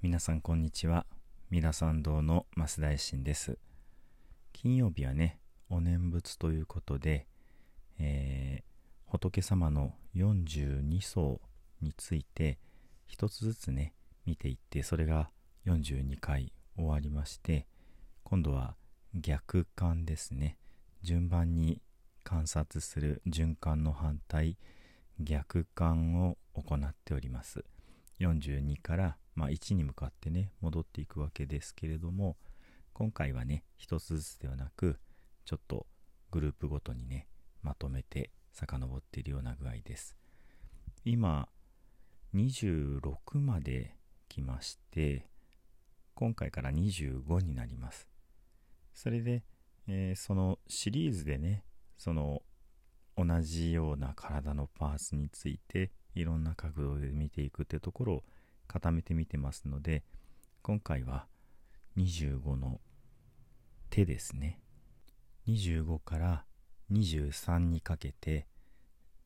皆さんこんにちは。三田参道の増大臣です。金曜日はね、お念仏ということで、えー、仏様の42層について一つずつね、見ていって、それが42回終わりまして、今度は逆観ですね。順番に観察する循環の反対、逆観を行っております。42からまあ、1に向かってね戻っていくわけですけれども今回はね一つずつではなくちょっとグループごとにねまとめて遡っているような具合です。今26まで来まして今回から25になります。それで、えー、そのシリーズでねその同じような体のパーツについていろんな角度で見ていくってところを固めてみてますので今回は25の手ですね。25から23にかけて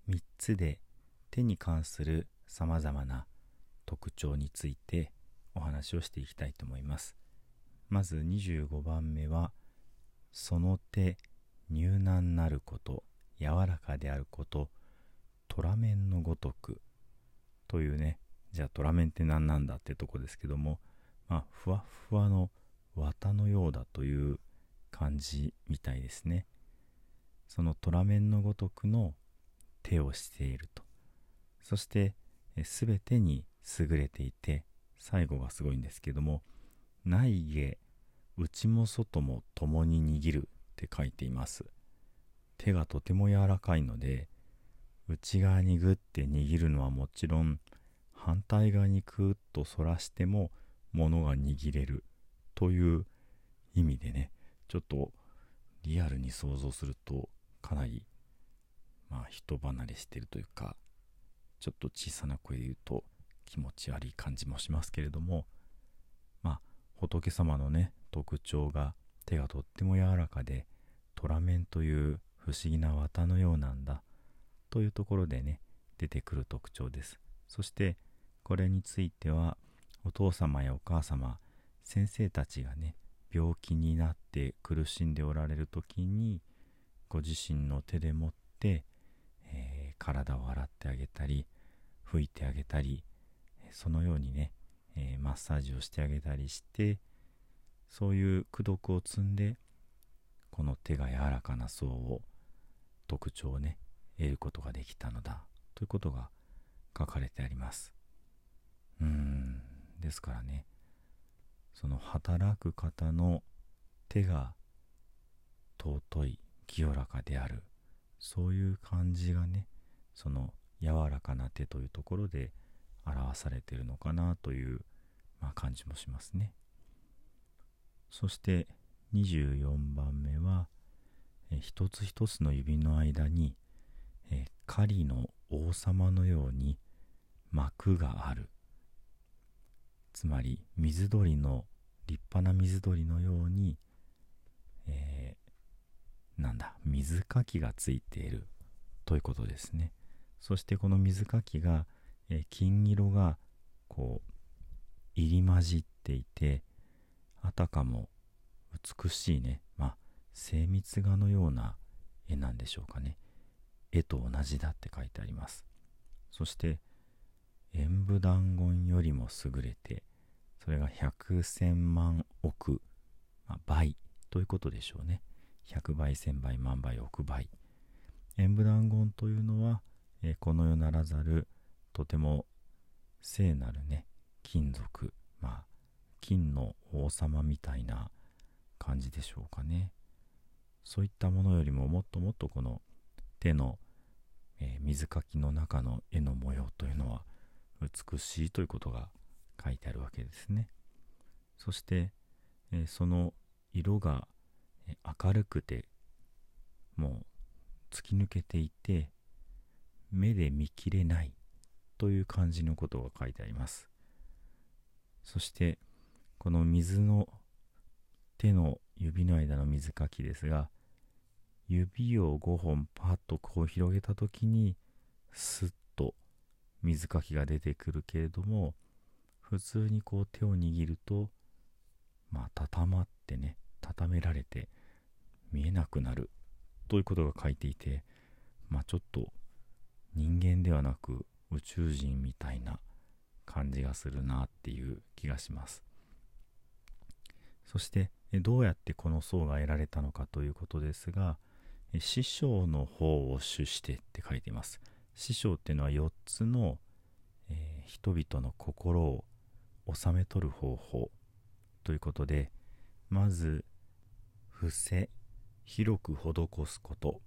3つで手に関するさまざまな特徴についてお話をしていきたいと思います。まず25番目はその手入難なること柔らかであること虎面のごとくというねじゃあトラメンって何なんだってとこですけども、まあ、ふわふわの綿のようだという感じみたいですね。そのトラメンのごとくの手をしていると。そして、すべてに優れていて、最後がすごいんですけども、内下、内も外も共に握るって書いています。手がとても柔らかいので、内側にグッて握るのはもちろん、反対側にクーッと反らしても物が握れるという意味でねちょっとリアルに想像するとかなりまあ人離れしてるというかちょっと小さな声で言うと気持ち悪い感じもしますけれどもまあ仏様のね特徴が手がとっても柔らかで虎面という不思議な綿のようなんだというところでね出てくる特徴です。そしてこれについてはお父様やお母様先生たちがね病気になって苦しんでおられる時にご自身の手で持って、えー、体を洗ってあげたり拭いてあげたりそのようにね、えー、マッサージをしてあげたりしてそういう功徳を積んでこの手が柔らかな層を特徴をね得ることができたのだということが書かれてあります。うん。ですからね。その働く方の手が尊い清らかである。そういう感じがねその柔らかな手というところで表されているのかなという、まあ、感じもしますね。そして24番目はえ一つ一つの指の間にえ狩りの王様のように膜がある。つまり水鳥の立派な水鳥のように、えー、なんだ水かきがついているということですね。そしてこの水かきが、えー、金色がこう入り混じっていてあたかも美しいね。まあ精密画のような絵なんでしょうかね。絵と同じだって書いてあります。そして演武断言よりも優れてそれが百千万億、まあ、倍ということでしょうね。100倍1000倍万倍億倍。演武断言というのは、えー、この世ならざるとても聖なるね金属まあ金の王様みたいな感じでしょうかね。そういったものよりももっともっとこの手の、えー、水かきの中の絵の模様というのは美しいということが書いてあるわけですね。そして、え、その色が明るくてもう突き抜けていて目で見きれないという感じのことが書いてあります。そしてこの水の手の指の間の水かきですが指を5本パッとこう広げた時にスッと水かきが出てくるけれども普通にこう手を握るとまあ畳まってね畳められて見えなくなるということが書いていてまあちょっと人間ではなく宇宙人みたいな感じがするなっていう気がします。そしてどうやってこの層が得られたのかということですが師匠の方を主してって書いています。師匠っていうのは4つの、えー、人々の心を収め取る方法ということでまず伏せ広く施すこと。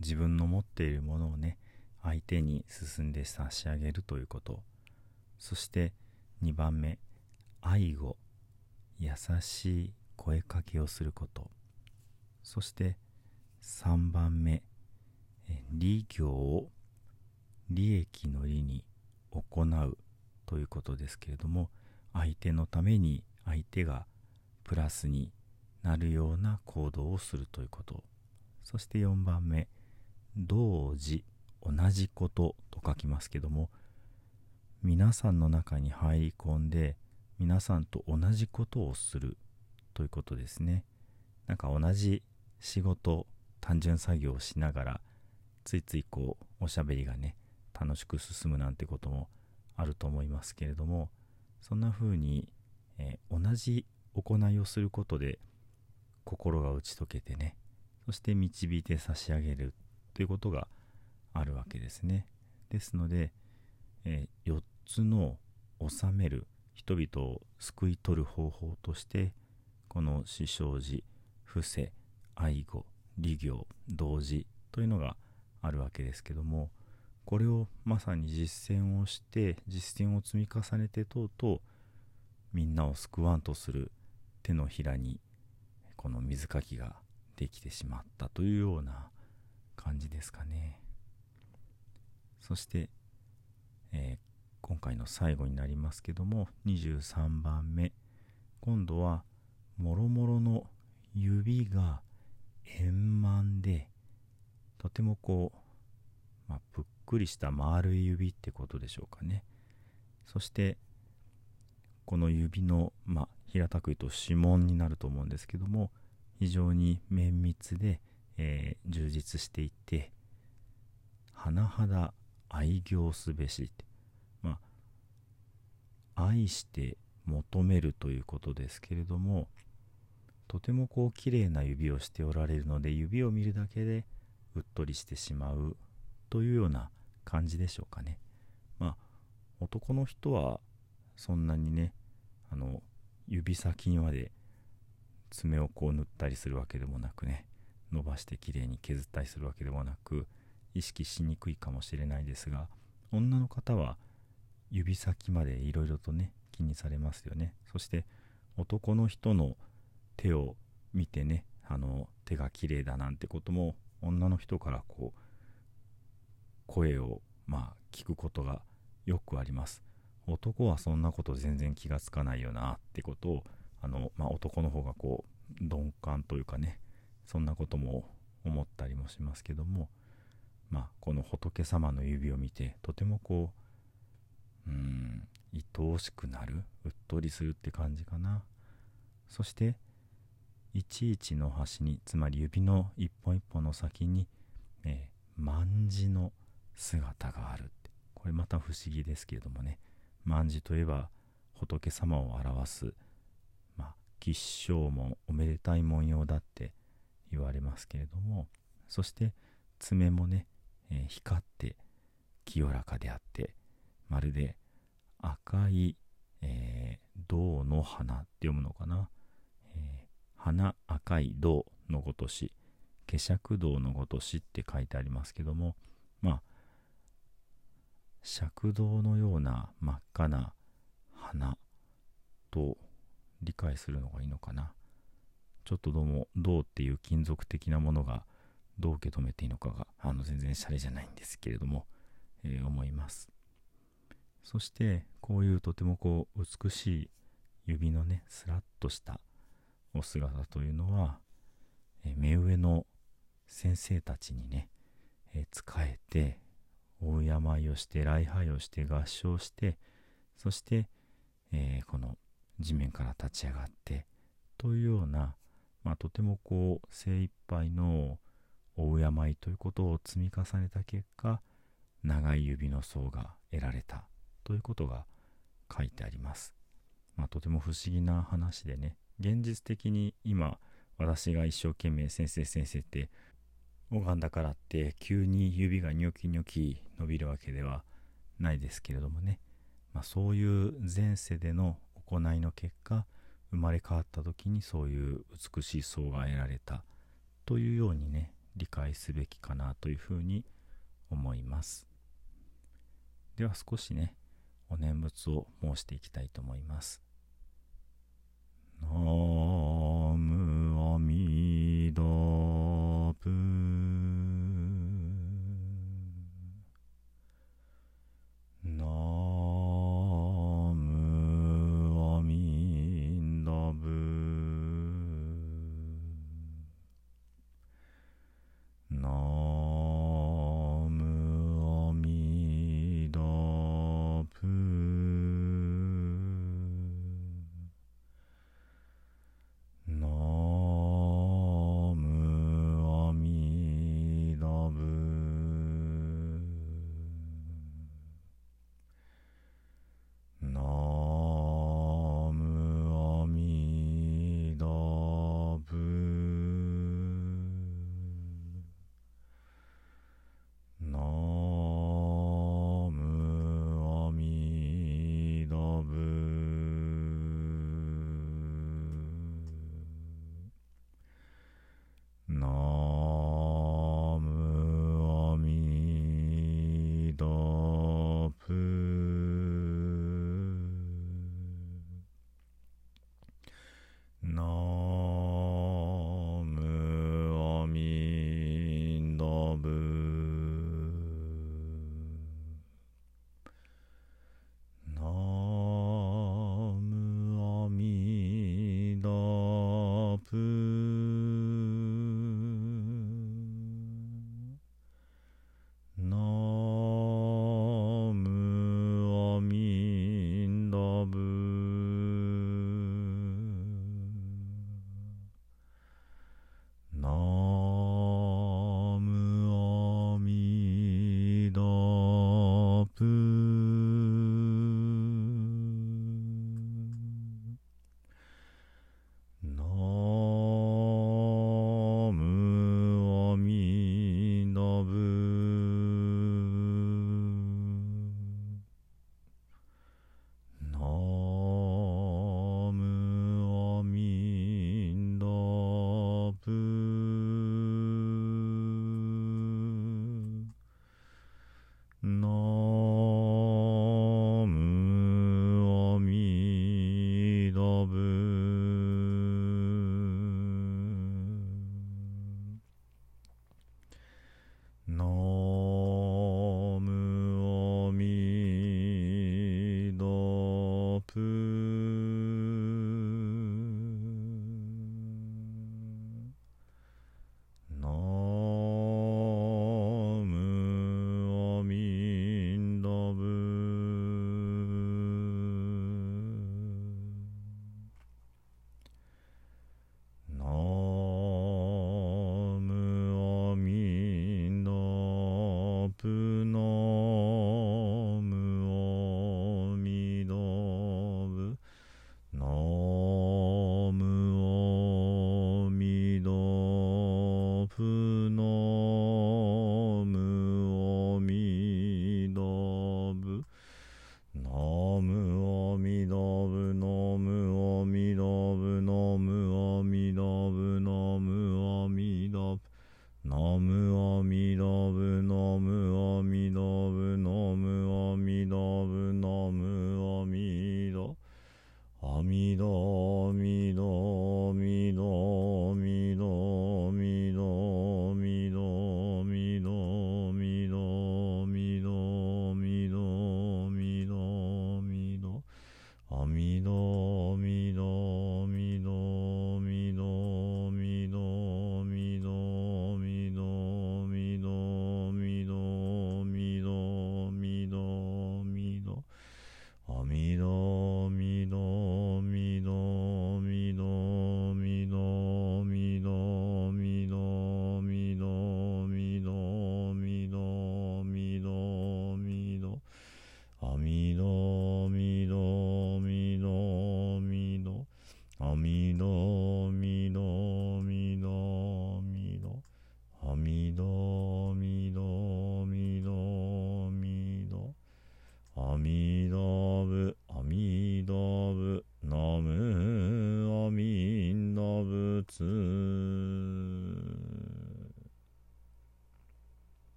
自分の持っているものをね相手に進んで差し上げるということ。そして2番目愛語優しい声かけをすること。そして3番目利行を利益の利に行うということですけれども相手のために相手がプラスになるような行動をするということ。そして4番目同時同じことと書きますけども皆さんの中に入り込んで皆さんと同じことをするということですね。なんか同じ仕事単純作業をしながらついついこうおしゃべりがね楽しく進むなんてこともあると思いますけれどもそんな風に、えー、同じ行いをすることで心が打ち解けてねそして導いて差し上げるということがあるわけですね。ですので、えー、4つの治める人々を救い取る方法としてこの死生寺伏せ愛語利行同時というのがあるわけですけどもこれをまさに実践をして実践を積み重ねてとうとうみんなを救わんとする手のひらにこの水かきができてしまったというような感じですかね。そして、えー、今回の最後になりますけども23番目。今度はもろもろの指が円満でとてもこう、まあ、ぷっくりした丸い指ってことでしょうかね。そしてこの指の、まあ、平たく言うと指紋になると思うんですけども非常に綿密で、えー、充実していて甚だ愛行すべしって。まあ愛して求めるということですけれどもとてもこう綺麗な指をしておられるので指を見るだけでうっとりしてしまうというような感じでしょうかね。まあ男の人はそんなにねあの指先にまで爪をこう塗ったりするわけでもなくね伸ばしてきれいに削ったりするわけでもなく意識しにくいかもしれないですが女の方は指先までいろいろとね気にされますよね。そして男の人の手を見てねあの手が綺麗だなんてことも女の人からこう声をまあ聞くことがよくあります。男はそんなこと全然気がつかないよなってことをあの、まあ、男の方がこう鈍感というかねそんなことも思ったりもしますけどもまあこの仏様の指を見てとてもこううん愛おしくなるうっとりするって感じかな。そして11の端につまり指の一本一本の先に、えー、卍の姿があるって。これまた不思議ですけれどもね。卍といえば仏様を表すまあ吉祥門おめでたい文様だって言われますけれどもそして爪もね、えー、光って清らかであってまるで赤い、えー、銅の花って読むのかな。花赤い銅のごとし、化釈銅のごとしって書いてありますけども、尺銅のような真っ赤な花と理解するのがいいのかな。ちょっとどうも銅っていう金属的なものがどう受け止めていいのかがあの全然シャレじゃないんですけれども、えー、思います。そしてこういうとてもこう美しい指のねスラッとしたお姿というのは、え目上の先生たちにね、え仕えて、大病をして、礼拝をして、合唱して、そして、えー、この地面から立ち上がってというような、まあ、とてもこう精一杯のお敬いということを積み重ねた結果長い指の層が得られたということが書いてあります、まあ、とても不思議な話でね現実的に今私が一生懸命先生先生って拝んだからって急に指がニョキニョキ伸びるわけではないですけれどもね、まあ、そういう前世での行いの結果生まれ変わった時にそういう美しい層が得られたというようにね理解すべきかなというふうに思います。では少しねお念仏を申していきたいと思います。みど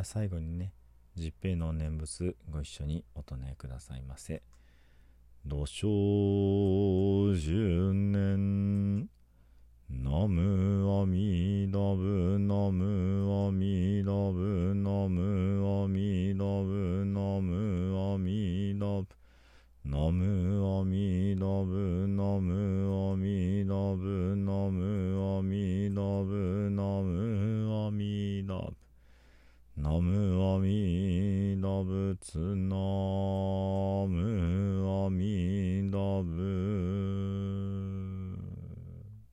は最後にね十平の念仏ご一緒にお唱えくださいませ。土生十年